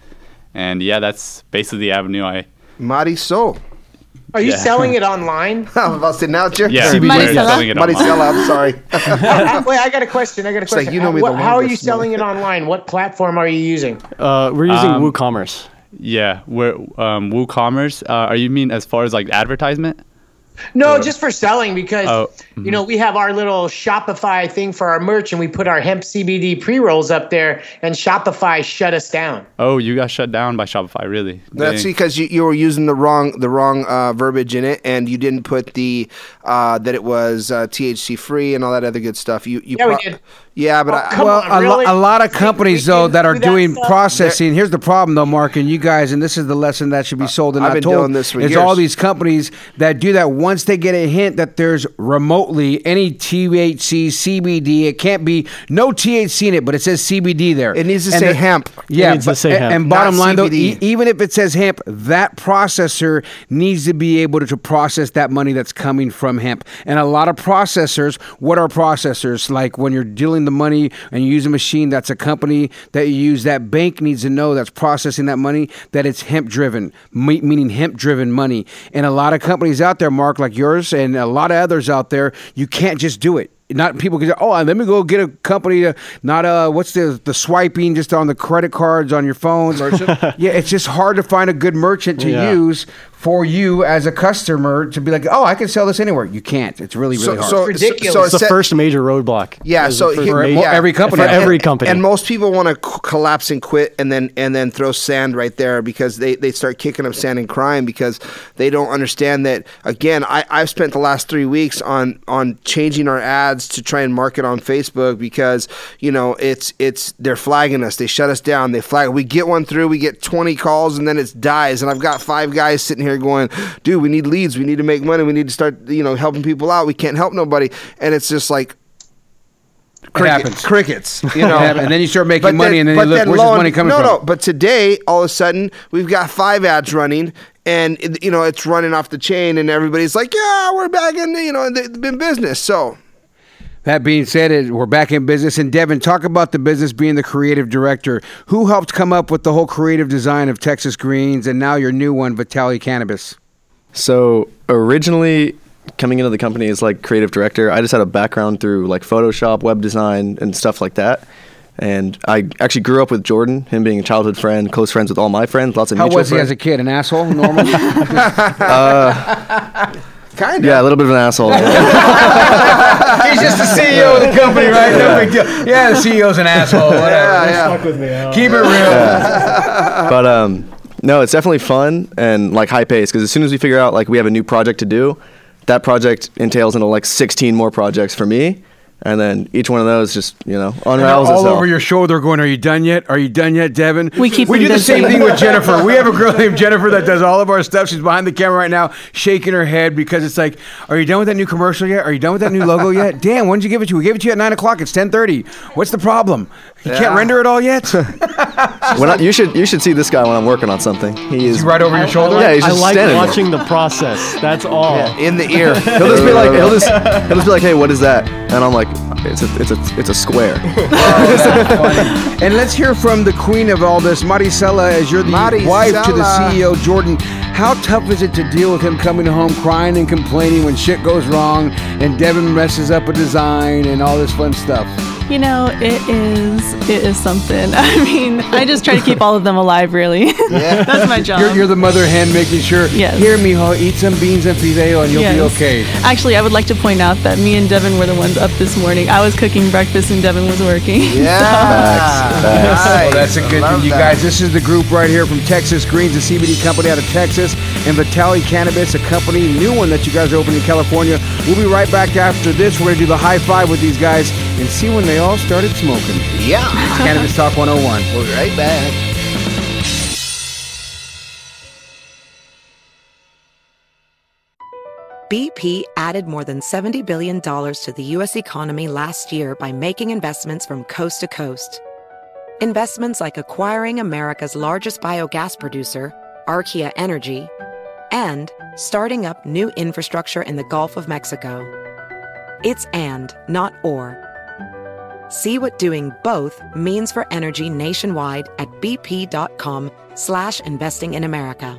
S11: and yeah, that's basically the avenue I
S3: Mari So.
S5: Are you
S11: Yeah.
S5: selling it online?
S3: I'm about to say now, Jer-
S11: yeah
S12: CBD.
S11: we're
S12: Maricela?
S11: selling it online.
S3: Maricela, I'm sorry.
S5: Wait, I got a question. I got a
S3: It's like,
S5: question.
S3: you know me
S5: What-
S3: the
S5: how are you selling it online? What platform are you using?
S8: Uh, we're using
S11: Um,
S8: WooCommerce.
S11: Yeah, we're um, WooCommerce. Uh, are you mean as far as like advertisement?
S5: No, just for selling because
S11: Oh,
S5: you know we have our little Shopify thing for our merch, and we put our hemp CBD pre rolls up there, and Shopify shut us down.
S11: Oh, you got shut down by Shopify, really?
S3: That's
S11: Dang.
S3: because you, you were using the wrong the wrong uh, verbiage in it, and you didn't put the uh, that it was uh, THC free and all that other good stuff. You, you
S5: Yeah, we did.
S3: Yeah, but
S5: Oh,
S3: I,
S4: well,
S5: on,
S4: a,
S5: really?
S4: lo- a lot of companies
S5: we
S4: though that are
S5: do that
S4: doing
S5: stuff?
S4: processing. Here's the problem though, Mark, and you guys, and this is the lesson that should be sold and
S3: I've
S4: not
S3: been
S4: told.
S3: doing this for
S4: is
S3: years.
S4: all these companies that do that once they get a hint that there's remotely any THC, CBD. It can't be no THC in it, but it says CBD there.
S3: It needs to
S4: And
S3: say
S4: the-
S3: hemp.
S4: Yeah,
S8: It needs to
S4: but-
S8: say hemp.
S4: And bottom
S3: Not
S4: line though, e- even if it says hemp, that processor needs to be able to, to process that money that's coming from hemp. And a lot of processors, what are processors? Like when you're dealing the money and you use a machine that's a company that you use, that bank needs to know that's processing that money that it's hemp driven, meaning hemp driven money. And a lot of companies out there, Mark, like yours, and a lot of others out there, you can't just do it not people can say, oh, let me go get a company to not uh what's the the swiping just on the credit cards on your phones. yeah, it's just hard to find a good merchant to
S8: Yeah.
S4: use for you as a customer to be like, oh, I can sell this anywhere. You can't. It's really really
S3: so,
S4: hard.
S3: so,
S5: Ridiculous.
S3: So,
S8: It's the
S3: set-
S8: first major roadblock.
S3: Yeah, so
S8: the
S3: here-
S8: major-
S4: Well, every company
S8: for
S4: has-
S8: every
S3: and,
S8: company.
S3: And most people want to c- collapse and quit, and then and then throw sand right there because they, they start kicking up sand and crying because they don't understand that. Again, I I've spent the last three weeks on on changing our ads to try and market on Facebook because you know it's it's they're flagging us. They shut us down. They flag. We get one through. We get twenty calls, and then it dies. And I've got five guys sitting here going, "Dude, we need leads. We need to make money. We need to start you know helping people out. We can't help nobody." And it's just like cricket- crickets, you know.
S4: And then you start making money, and then you
S3: but
S4: look, where's
S3: lo
S4: this
S3: and-
S4: money coming
S3: no,
S4: from?
S3: No, no. But today, all of a sudden, we've got five ads running, and you know it's running off the chain, and everybody's like, "Yeah, we're back in, you know, the, in business." So
S4: That being said, we're back in business. And Devin, talk about the business being the creative director. Who helped come up with the whole creative design of Texas Greens and now your new one, Vitality Cannabis?
S9: So originally coming into the company as like creative director, I just had a background through like Photoshop, web design, and stuff like that. And I actually grew up with Jordan, him being a childhood friend, close friends with all my friends, lots of
S4: How was he
S9: friends.
S4: as a kid? An asshole, normal?
S3: Uh, kind of.
S9: yeah, a little bit of an asshole.
S4: He's just the CEO of the company, right? No big deal. Yeah, the CEO's an asshole. Whatever.
S3: yeah,
S8: with me.
S4: Keep it real.
S9: but um, no, it's definitely fun and like high pace because as soon as we figure out like we have a new project to do, that project entails into like 16 more projects for me, and then each one of those just you know
S4: And they're
S9: unravels
S4: all
S9: itself.
S4: over your shoulder going, Are you done yet? Are you done yet, Devin?
S12: We keep
S4: We
S12: them
S4: do the same thing with Jennifer. We have a girl named Jennifer that does all of our stuff. She's behind the camera right now, shaking her head because it's like, Are you done with that new commercial yet? Are you done with that new logo yet? Dan, when did you give it to you? We gave it to you at nine o'clock. It's ten thirty. What's the problem? You can't render it all yet?
S9: when I, you should you should see this guy when I'm working on something. He is
S4: Is he right over your shoulder?
S9: Yeah, he's
S8: I
S9: just
S8: like
S9: standing there.
S8: watching the process. That's all.
S3: in the ear.
S9: He'll just be like, he'll just, he'll just be like, hey, what is that? And I'm like, it's a, it's a, it's a square.
S4: And let's hear from the queen of all this, Maricela, as you're the wife to the CEO, Jordan. How tough is it to deal with him coming home crying and complaining when shit goes wrong and Devin messes up a design and all this fun stuff?
S12: You know, it is it is something. I mean, I just try to keep all of them alive. Really,
S4: Yeah.
S12: that's my job.
S4: You're, you're the mother hen making sure.
S12: Yes.
S4: Here, mijo, eat some beans and fideo and you'll be
S12: Yes.
S4: okay.
S12: Actually, I would like to point out that me and Devin were the ones up this morning. I was cooking breakfast and Devin was working.
S4: Oh, that's a good thing, you guys. This is the group right here from Texas Greens, a CBD company out of Texas, and Vitality Cannabis, a company, new one that you guys are opening in California. We'll be right back after this. We're going to do the high five with these guys and see when they all started smoking.
S3: Yeah.
S4: Cannabis Talk 101.
S3: We'll be right back.
S6: BP added more than $70 billion to the U.S. economy last year by making investments from coast to coast. Investments like acquiring America's largest biogas producer, Archaea Energy, and starting up new infrastructure in the Gulf of Mexico. It's and, not or. See what doing both means for energy nationwide at bp.com slash investing in America.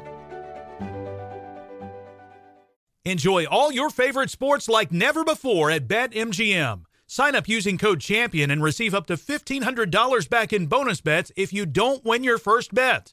S1: Enjoy all your favorite sports like never before at BetMGM. Sign up using code CHAMPION and receive up to $1,500 back in bonus bets if you don't win your first bet.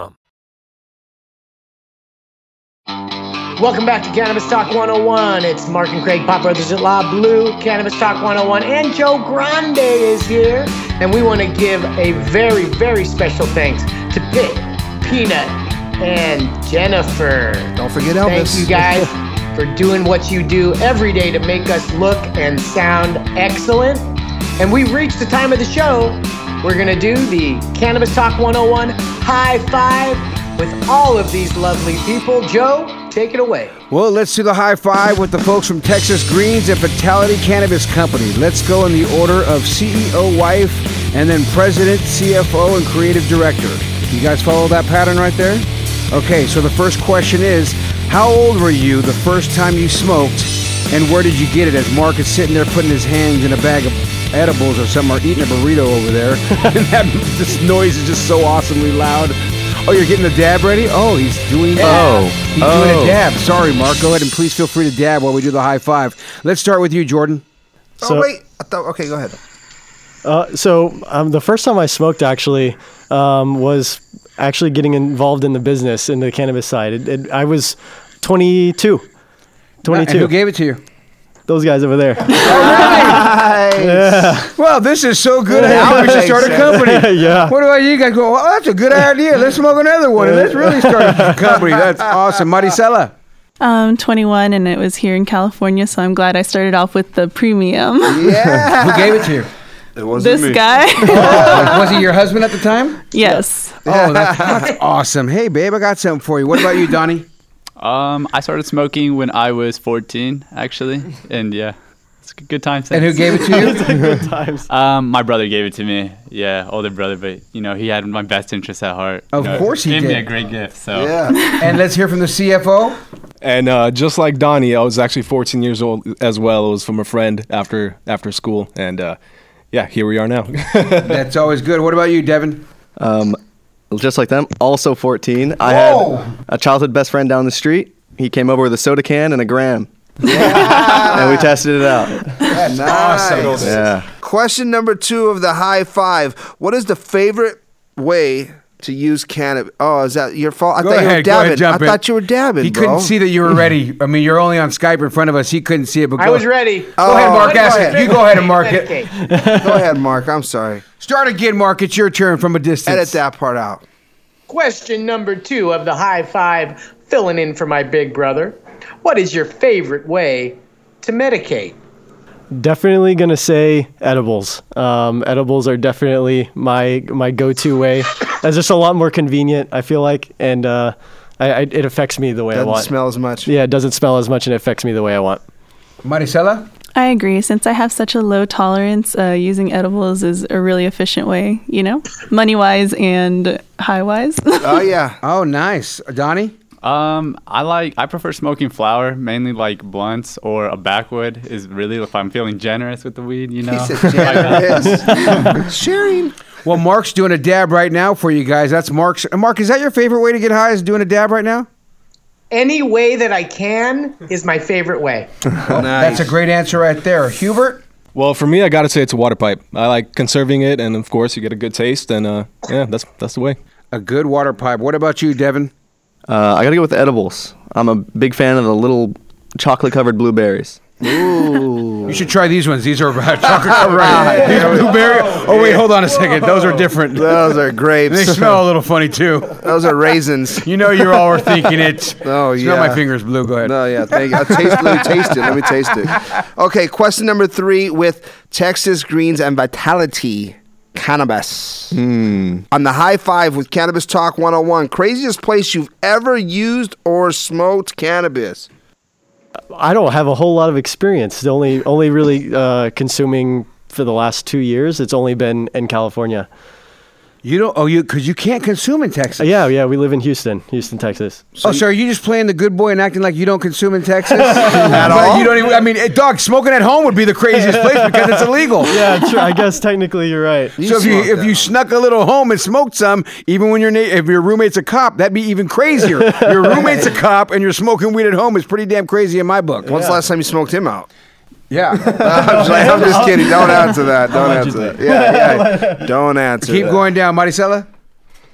S5: Welcome back to Cannabis Talk 101. It's Mark and Craig, Pot Brothers at Law Blue, Cannabis Talk 101, and Joe Grande is here. And we want to give a very, very special thanks to Pitt, Peanut, and Jennifer.
S3: Don't forget Elvis.
S5: Thank you guys for doing what you do every day to make us look and sound excellent. And we've reached the time of the show. We're going to do the Cannabis Talk 101 high five with all of these lovely people. Joe, take it away.
S4: Well, let's do the high five with the folks from Texas Greens and Vitality Cannabis Company. Let's go in the order of CEO, wife, and then president, CFO, and creative director. You guys follow that pattern right there? Okay, so the first question is How old were you the first time you smoked, and where did you get it? As Mark is sitting there putting his hands in a bag of edibles or something, or eating a burrito over there, and that this noise is just so awesomely loud. Oh, you're getting the dab ready? Oh, he's doing
S9: Oh.
S4: He's doing
S9: Oh.
S4: a dab. Sorry, Mark. Go ahead and please feel free to dab while we do the high five. Let's start with you, Jordan.
S9: So-
S3: oh wait, I thought. Okay, go ahead.
S8: Uh, so um, the first time I smoked actually um, was actually getting involved in the business in the cannabis side. It, it, I was 22. 22.
S4: And who gave it to you?
S8: Those guys over there.
S4: Nice. Well, this is so good. Now we should start a company.
S8: Yeah.
S4: What about you guys? Go. Well, that's a good idea. Let's smoke another one. and Let's really start a company. That's awesome, Maricela.
S12: Um, 21, and it was here in California, so I'm glad I started off with the premium.
S4: Yeah. Who gave it to you?
S3: It wasn't
S12: this
S3: me.
S12: guy.
S4: Oh, was he your husband at the time?
S12: yes.
S4: Oh, that's, that's awesome. Hey, babe, I got something for you. What about you, Donnie?
S11: Um, I started smoking when I was 14, actually, and yeah, it's a good time.
S4: And who gave it to you?
S8: Good times.
S11: Um, my brother gave it to me. Yeah, older brother, but you know he had my best interest at heart. You
S4: Of
S11: know,
S4: course he
S11: gave me a great gift. So yeah.
S4: And let's hear from the CFO.
S10: And uh, just like Donnie, I was actually 14 years old as well. It was from a friend after after school, and uh, yeah, here we are now.
S4: That's always good. What about you, Devin?
S9: Um, just like them, also 14. I
S4: Whoa.
S9: had a childhood best friend down the street. He came over with a soda can and a gram. and we tested it out.
S3: That's nice.
S9: Yeah.
S3: Question number two of the high five. What is the favorite way to use cannabis? Oh, is that your fault? I
S4: Go
S3: thought you were
S4: ahead, go
S3: dabbing.
S4: ahead, jump
S3: I
S4: in.
S3: thought you were dabbing.
S4: He
S3: bro.
S4: couldn't see that you were ready. I mean, you're only on Skype in front of us. He couldn't see it. But
S5: I was ready.
S4: Go ahead, Mark.
S3: go
S4: Ask
S3: ahead.
S4: it. You go ahead and mark it.
S3: Go ahead, Mark. I'm sorry.
S4: Start again, Mark. It's your turn from a distance.
S3: Edit that part out.
S5: Question number two of the high five, filling in for my big brother. What is your favorite way to medicate?
S8: Definitely gonna say edibles. Um, edibles are definitely my my go-to way. It's just a lot more convenient. I feel like, and uh, I, I, it affects me the way I want.
S3: Doesn't
S8: want.
S3: smell as much.
S8: Yeah, it doesn't smell as much, and it affects me the way I want.
S4: Maricela?
S12: I agree. Since I have such a low tolerance, uh, using edibles is a really efficient way, you know, money wise and high wise.
S3: Oh yeah.
S4: Oh, nice. Donnie?
S11: Um, I like I prefer smoking flower, mainly like blunts or a backwood is really if I'm feeling generous with the weed, you know.
S3: said generous. Sharing.
S4: Well, Mark's doing a dab right now for you guys. That's Mark's. Mark, is that your favorite way to get high? Is doing a dab right now?
S5: Any way that I can is my favorite way.
S4: That's a great answer right there. Hubert?
S10: Well, for me, I gotta say it's a water pipe. I like conserving it, and of course, you get a good taste, and uh, yeah, that's that's the way.
S4: A good water pipe. What about you, Devin?
S9: Uh, I gotta go with edibles. I'm a big fan of the little chocolate covered blueberries.
S3: Ooh.
S4: You should try these ones. These are about chocolate covered. These are blueberry. Oh wait, hold on a second. Those are different.
S3: Those are grapes.
S4: They smell a little funny too.
S3: Those are raisins.
S4: You know, you all were thinking it.
S3: Oh
S4: Smell
S3: yeah.
S4: my fingers blue. Go ahead.
S3: No, yeah. Thank you. I'll taste, let me taste it. Let me taste it. Okay, question number three with Texas Greens and Vitality Cannabis. Hmm. On the high five with Cannabis Talk 101, craziest place you've ever used or smoked cannabis.
S8: I don't have a whole lot of experience. Only only really uh, consuming for the last two years. It's only been in California.
S4: You don't. Oh, you because you can't consume in Texas.
S8: Yeah, yeah. We live in Houston, Houston, Texas.
S4: oh, so are you just playing the good boy and acting like you don't consume in Texas at
S8: all?
S4: You don't even. I mean, eh, dog, smoking at home would be the craziest place because it's illegal.
S8: Yeah, true. I guess technically you're right.
S4: so if you if you snuck a little home and smoked some, even when your na- if your roommate's a cop, that'd be even crazier. your roommate's a cop and you're smoking weed at home is pretty damn crazy in my book.
S3: When's the last time you smoked him out?
S4: Yeah.
S3: I'm, just, I'm just kidding. Don't answer that. Don't
S4: I'll
S3: answer that. Yeah, yeah. Don't answer
S4: Keep
S3: that.
S4: going down, Maricela.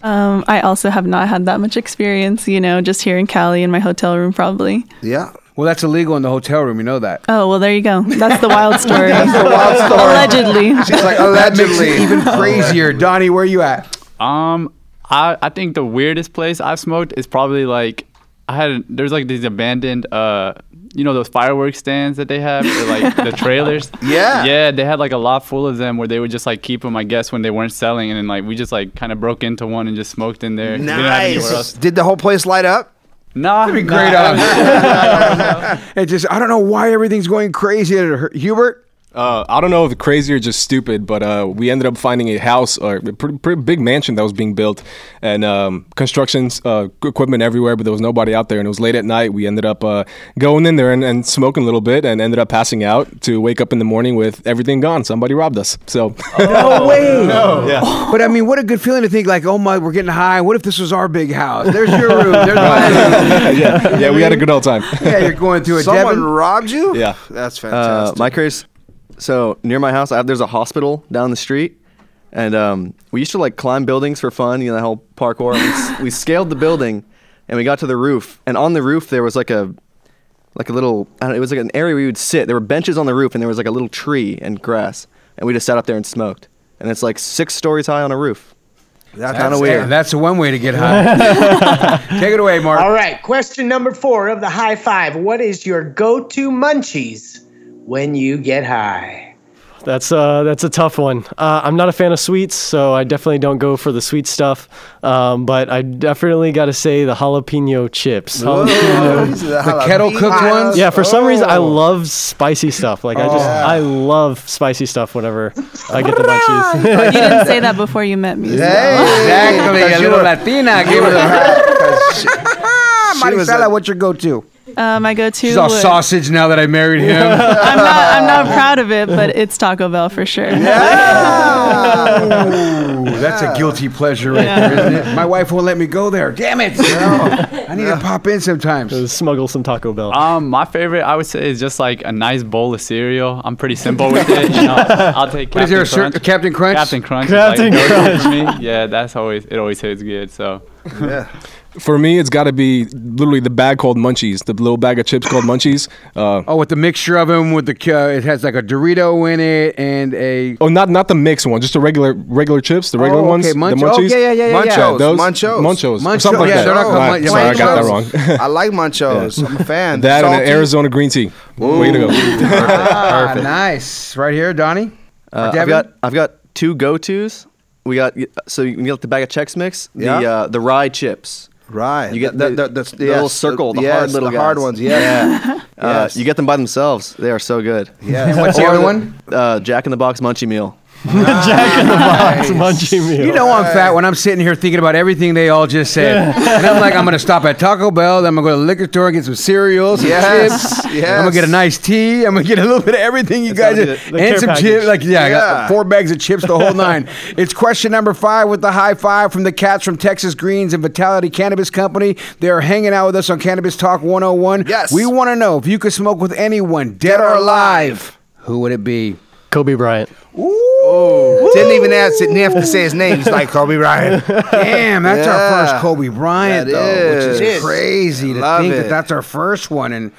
S12: um, I also have not had that much experience, you know, just here in Cali in my hotel room, probably.
S3: Yeah.
S4: Well, that's illegal in the hotel room. You know that.
S12: Oh, well, there you go. That's the wild story.
S4: That's the wild story.
S12: Allegedly.
S3: She's like, allegedly.
S4: even crazier. Donnie, where are you at?
S11: Um, I I think the weirdest place I've smoked is probably like I had there's like these abandoned uh you know those fireworks stands that they have or like the trailers.
S3: Yeah.
S11: Yeah, they had like a lot full of them where they would just like keep them I guess when they weren't selling and then like we just like kind of broke into one and just smoked in there. We didn't have
S3: Nice.
S11: else.
S3: Did the whole place light up?
S11: Nah,
S4: That'd be great.
S11: nah.
S4: it just I don't know why everything's going crazy. at Hubert.
S10: Uh, I don't know if crazy or just stupid, but uh, we ended up finding a house or a pretty, pretty big mansion that was being built, and um, constructions uh, equipment everywhere, but there was nobody out there. And it was late at night. We ended up uh, going in there and, and smoking a little bit, and ended up passing out to wake up in the morning with everything gone. Somebody robbed us. So
S4: No way.
S10: Yeah.
S4: But I mean, what a good feeling to think like, oh my, we're getting high. What if this was our big house? There's your room. There's my room.
S10: yeah, yeah, we had a good old time.
S4: Yeah, you're going through it.
S3: Someone
S4: Devin.
S3: robbed you?
S10: Yeah.
S3: That's
S9: Uh,
S3: fantastic.
S9: my craze. So near my house, I have, there's a hospital down the street, and um, we used to like climb buildings for fun. You know, the whole parkour. we, we scaled the building, and we got to the roof, and on the roof there was like a like a little. I don't know, it was like an area where you would sit. There were benches on the roof, and there was like a little tree and grass, and we just sat up there and smoked. And it's like six stories high on a roof.
S3: That's
S9: kind of
S4: Hey,
S9: weird.
S4: that's one way to get high. Take it away, Mark.
S5: All right, question number four of the high five. What is your go to munchies when you get high?
S8: That's uh, that's a tough one. Uh, I'm not a fan of sweets, so I definitely don't go for the sweet stuff. Um, but I definitely got to say the jalapeno chips. Jalapeno.
S4: The kettle cooked ones?
S8: Yeah, for some reason I
S3: Oh.
S8: love spicy stuff. Like I just
S4: Oh.
S8: I love spicy stuff whenever I get the munchies.
S12: you didn't say that before you met me. so-
S4: Exactly. A
S3: Because you
S4: little
S3: were-
S4: Latina. Give it a
S3: She was
S4: Maricela,
S3: a-
S4: what's your go-to?
S12: Uh, my go-to.
S4: She's all
S12: would-
S4: sausage now that I married him.
S12: I'm not. I'm not proud of it, but it's Taco Bell for sure.
S4: Ooh, that's a guilty pleasure right there, isn't it? My wife won't let me go there. Damn it! I need to pop in sometimes.
S8: smuggle some Taco Bell.
S11: Um, my favorite, I would say, is just like a nice bowl of cereal. I'm pretty simple with it. You know, I'll take.
S4: What is there, a
S11: Captain
S4: cer-
S11: Crunch.
S4: Captain Crunch?
S11: Captain Crunch.
S8: Captain
S11: like go-to for
S8: Crunch.
S11: me. Yeah, that's always it. Always tastes good. So.
S3: Yeah.
S10: For me, it's got to be literally the bag called Munchies, the little bag of chips called Munchies. Uh,
S4: Oh, with the mixture of them, with the uh, it has like a Dorito in it and a.
S10: oh, not not the mixed one, just the regular regular chips, the regular
S4: Oh,
S10: ones,
S4: okay,
S10: the Munchies.
S4: oh, yeah, yeah, yeah, yeah, yeah.
S10: Yeah, those
S3: Munchos.
S10: Munchos,
S4: Munchos,
S10: something like
S4: yeah,
S10: that.
S4: they're not called Mun- yeah,
S10: sorry, I got that
S4: Munchos.
S10: wrong.
S3: I like Munchos. I'm a fan.
S10: that and an Arizona green tea. Way to go.
S4: Ah, nice. Right here, Donnie.
S9: Uh, I've got I've got two go tos. We got so you can get the bag of Chex Mix, the
S3: Yeah.
S9: uh, the rye chips.
S3: Right.
S9: You get
S3: the,
S9: the,
S3: the, the,
S9: the
S3: yes,
S9: little circle, the
S3: yes,
S9: hard little
S3: the hard ones. Yes.
S9: Yeah. Uh,
S3: Yes.
S9: you get them by themselves. They are so good.
S3: Yes.
S4: What's the other one?
S9: Uh, Jack in the Box Munchie Meal.
S8: Jack in the Box Munchie Meal.
S4: You know I'm fat when I'm sitting here thinking about everything they all just said. and I'm like, I'm going to stop at Taco Bell, then I'm going to go to the liquor store and get some cereals, some
S3: Yes,
S4: chips.
S3: yes.
S4: I'm going to get a nice tea. I'm going to get a little bit of everything you guys
S9: gotta be
S8: the
S4: and
S8: care
S4: some
S8: package.
S4: chips. Like, yeah, I got
S3: Yeah.
S4: four bags of chips, the whole nine. it's question number five with the high five from the cats from Texas Greens and Vitality Cannabis Company. They're hanging out with us on Cannabis Talk 101.
S3: Yes.
S4: We want to know if you could smoke with anyone, dead or alive, who would it be?
S8: Kobe Bryant. Oh.
S3: Didn't even ask, didn't have to say his name. He's like Kobe Bryant.
S4: Damn, that's our first Kobe Bryant, though, which is
S3: is.
S4: crazy to
S3: Love
S4: think
S3: it.
S4: that that's our first one. And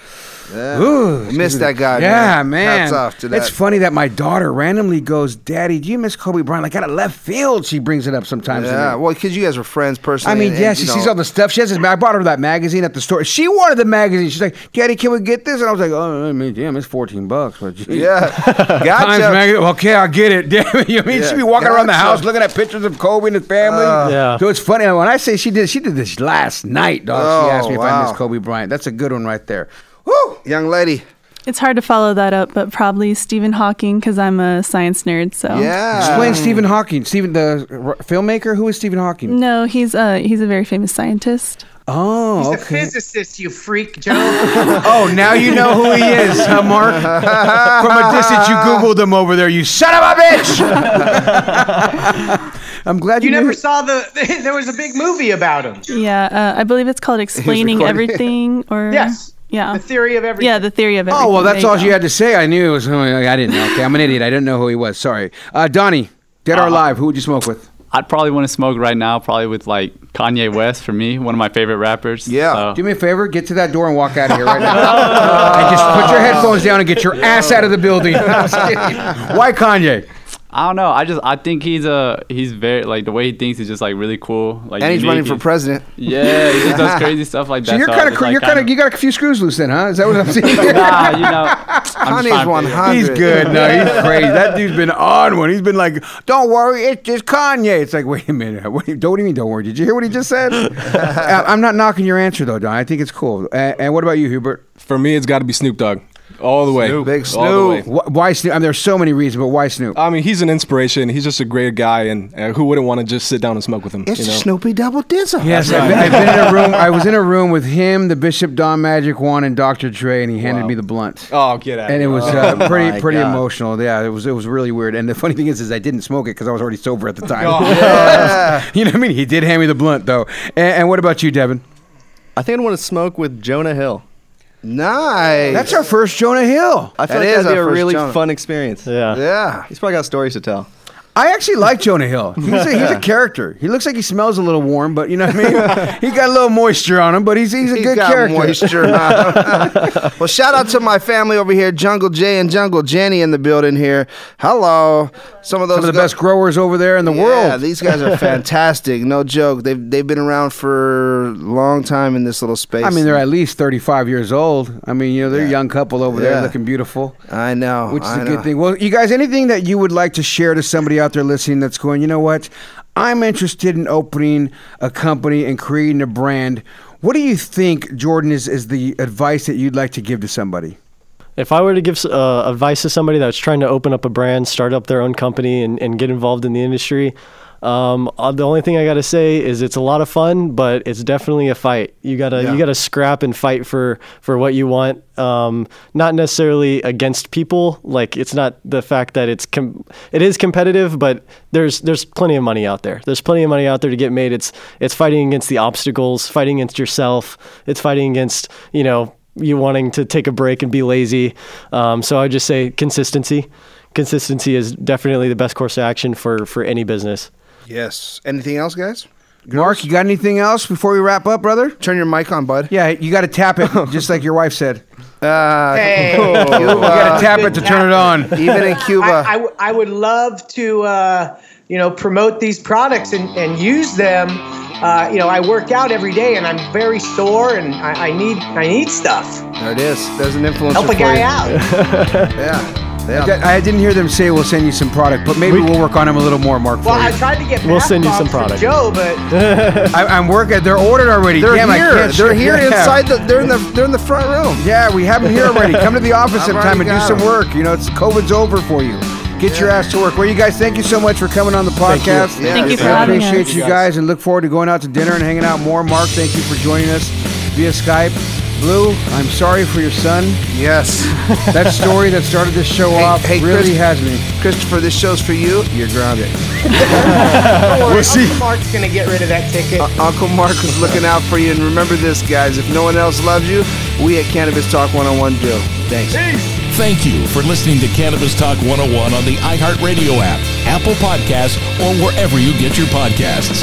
S3: Yeah.
S4: ooh,
S3: Miss that guy,
S4: Yeah,
S3: man.
S4: man.
S3: Hats off to that.
S4: It's funny that my daughter randomly goes, "Daddy, do you miss Kobe Bryant?" Like out of left field, she brings it up sometimes.
S3: Yeah, well, because you guys were friends personally.
S4: I mean,
S3: and-
S4: yeah,
S3: and,
S4: she
S3: you
S4: sees all the stuff. She has this. I bought her that magazine at the store. She wanted the magazine. She's like, "Daddy, can we get this?" And I was like, "Oh, I mean, damn, it's fourteen bucks." But geez.
S3: Yeah,
S4: Times
S3: gotcha.
S4: magazine. Okay, I get it. Damn it. You mean
S3: Yeah,
S4: she'd be walking around the house looking at pictures of Kobe and his family?
S3: Uh,
S8: Yeah.
S4: So it's funny when I say she did. She did this last night, dog.
S3: Oh, she
S4: asked me if I
S3: wow.
S4: miss Kobe Bryant. That's a good one right there. Woo!
S3: Young lady.
S12: It's hard to follow that up, but probably Stephen Hawking because I'm a science nerd. So
S3: Yeah.
S4: Explain Stephen Hawking. Stephen, the r- filmmaker. Who is Stephen Hawking?
S12: No, he's a he's a very famous scientist.
S4: Oh,
S5: He's a physicist, you freak, Joe.
S4: Oh, now you know who he is, huh, Mark? From a distance, you Googled him over there. You son of a bitch! I'm glad you,
S5: you
S4: knew-
S5: never saw the. There was a big movie about him.
S12: Yeah, uh, I believe it's called Explaining. Everything. Or
S5: Yes.
S12: Yeah,
S5: The theory of everything.
S12: yeah, the theory of everything.
S4: Oh well, that's
S12: There
S4: all
S12: you
S4: you had to say. I knew it was. I didn't know. Okay, I'm an idiot. I didn't know who he was. Sorry, uh, Donnie. Dead or
S11: Uh,
S4: alive? Who would you smoke with?
S11: I'd probably want to smoke right now, probably with like Kanye West for me, one of my favorite rappers.
S3: Yeah.
S11: So-
S4: Do me a favor. Get to that door and walk out of here right now. and just put your headphones down and get your ass out of the building. Why Kanye?
S11: I don't know. I just I think he's a he's very like the way he thinks is just like really cool. Like
S3: And he's
S11: unique.
S3: running for president.
S11: Yeah, he just does crazy stuff like that.
S4: So you're
S11: I
S4: kind of
S11: just, like,
S4: you're kind of
S11: kinda-
S4: you got a few screws loose then, huh? Is that what I'm saying?
S11: Nah, you know. I'm
S3: Kanye's
S11: trying
S3: 100.
S4: He's good. No, he's crazy. That dude's been on one. He's been like, "Don't worry, it's just Kanye." It's like, wait a minute. What, do you- don't what do you mean? Don't worry. Did you hear what he just said? I- uh, I'm not knocking your answer though, Don. I think it's cool. And, and what about you, Hubert?
S10: For me, it's got to be Snoop Dogg, all the way.
S3: Big
S10: All.
S3: Snoop.
S4: Wh- Why Snoop? I mean, there's so many reasons, but why Snoop?
S10: I mean, he's an inspiration. He's just a great guy, and uh, who wouldn't want to just sit down and smoke with him?
S3: It's
S10: you know?
S3: Snoopy Double Dizzle.
S4: Yes, I've, been, I've been in a room. I was in a room with him, the Bishop Don Magic Juan, and Dr. Dre, and he handed me the blunt.
S10: Oh, get out!
S4: and it was
S9: Oh
S4: uh, pretty
S9: my
S4: pretty
S9: God.
S4: emotional. Yeah, it was it was really weird. And the funny thing is, is I didn't smoke it because I was already sober at the time.
S10: Oh.
S4: you know what I mean? He did hand me the blunt though. And, and what about you, Devin?
S9: I think I'd want to smoke with Jonah Hill.
S3: Nice.
S4: That's our first Jonah Hill.
S9: I feel
S3: That
S9: like
S3: is
S9: that'd be
S3: our
S9: a
S3: first
S9: really
S3: Jonah.
S9: fun experience.
S8: Yeah.
S3: Yeah.
S9: He's probably got stories to tell.
S4: I actually like Jonah Hill. He's a, he's a character. He looks like he smells a little warm, but you know what I mean. he got a little moisture on him, but he's he's a
S3: He's
S4: good
S3: got
S4: character.
S3: moisture. huh? well, shout out to my family over here, Jungle Jay and Jungle Jenny in the building here. Hello. Some of those
S4: Some of the
S3: go-
S4: best growers over there in the
S3: Yeah,
S4: world.
S3: Yeah, these guys are fantastic. No joke. They've they've been around for a long time in this little space.
S4: I mean, they're at least 35 years old. I mean, you know, they're a young couple over there looking beautiful.
S3: I know.
S4: which is
S3: I
S4: a
S3: know.
S4: good thing. Well, you guys, anything that you would like to share to somebody out there listening that's going, you know what? I'm interested in opening a company and creating a brand. What do you think, Jordan, is, is the advice that you'd like to give to somebody?
S8: If I were to give uh, advice to somebody that's trying to open up a brand, start up their own company, and, and get involved in the industry, Um, uh, the only thing I gotta say is it's a lot of fun, but it's definitely a fight. You gotta
S3: Yeah.
S8: you gotta scrap and fight for for what you want. Um, not necessarily against people. Like it's not the fact that it's com- it is competitive, but there's there's plenty of money out there. There's plenty of money out there to get made. It's it's fighting against the obstacles, fighting against yourself. It's fighting against you know you wanting to take a break and be lazy. Um, so I just say consistency. Consistency is definitely the best course of action for for any business.
S3: Yes. Anything else, guys?
S4: Mark, you got anything else before we wrap up, brother?
S3: Turn your mic on, bud.
S4: Yeah, you got to tap it, just like your wife said.
S3: Uh,
S5: Hey.
S3: Cuba.
S4: You got to tap it to turn it on.
S3: Even in Cuba.
S5: I, I w- I would love to, uh, you know, promote these products and, and use them. Uh, you know, I work out every day and I'm very sore and I, I need I need stuff.
S3: There it is. There's an influencer
S5: Help a
S3: for
S5: guy
S3: you.
S5: out.
S3: Yeah. Yeah.
S4: I I didn't hear them say we'll send you some product, but maybe we, will work on them a little more, Mark.
S5: Well,
S4: for
S5: I
S4: you.
S5: tried to get
S4: We'll
S5: bath
S4: send you
S5: bombs
S4: some
S5: from
S4: product.
S5: Joe, but
S4: I, I'm working. They're ordered already.
S3: They're
S4: Damn, I
S3: here.
S4: can't
S3: They're here
S4: yeah.
S3: inside the. They're in the. They're in the front room.
S4: Yeah, we have them here already. Come to the office
S3: I've
S4: sometime and
S3: already
S4: do
S3: got
S4: some
S3: 'em.
S4: work. You know, it's COVID's over for you. Get your ass to work. Well, you guys, thank you so much for coming on the
S3: Thank you.
S4: podcast.
S3: Yeah, Thank you for
S4: I
S3: having
S4: appreciate
S3: us.
S4: you guys and look forward to going out to dinner and hanging out more. Mark, thank you for joining us via Skype. Blue, I'm sorry for your son.
S3: Yes.
S4: that story that started this show
S3: Hey,
S4: off
S3: hey,
S4: really
S3: Chris-
S4: has me.
S3: Christopher, this show's for you. You're grounded.
S5: worry,
S3: We'll see.
S5: Uncle Mark's gonna get rid of that ticket.
S3: Uh, Uncle Mark was looking out for you. And remember this, guys. If no one else loves you, we at Cannabis Talk 101 do. Thanks.
S2: Thank you for listening to Cannabis Talk 101 on the iHeartRadio app, Apple Podcasts, or wherever you get your podcasts.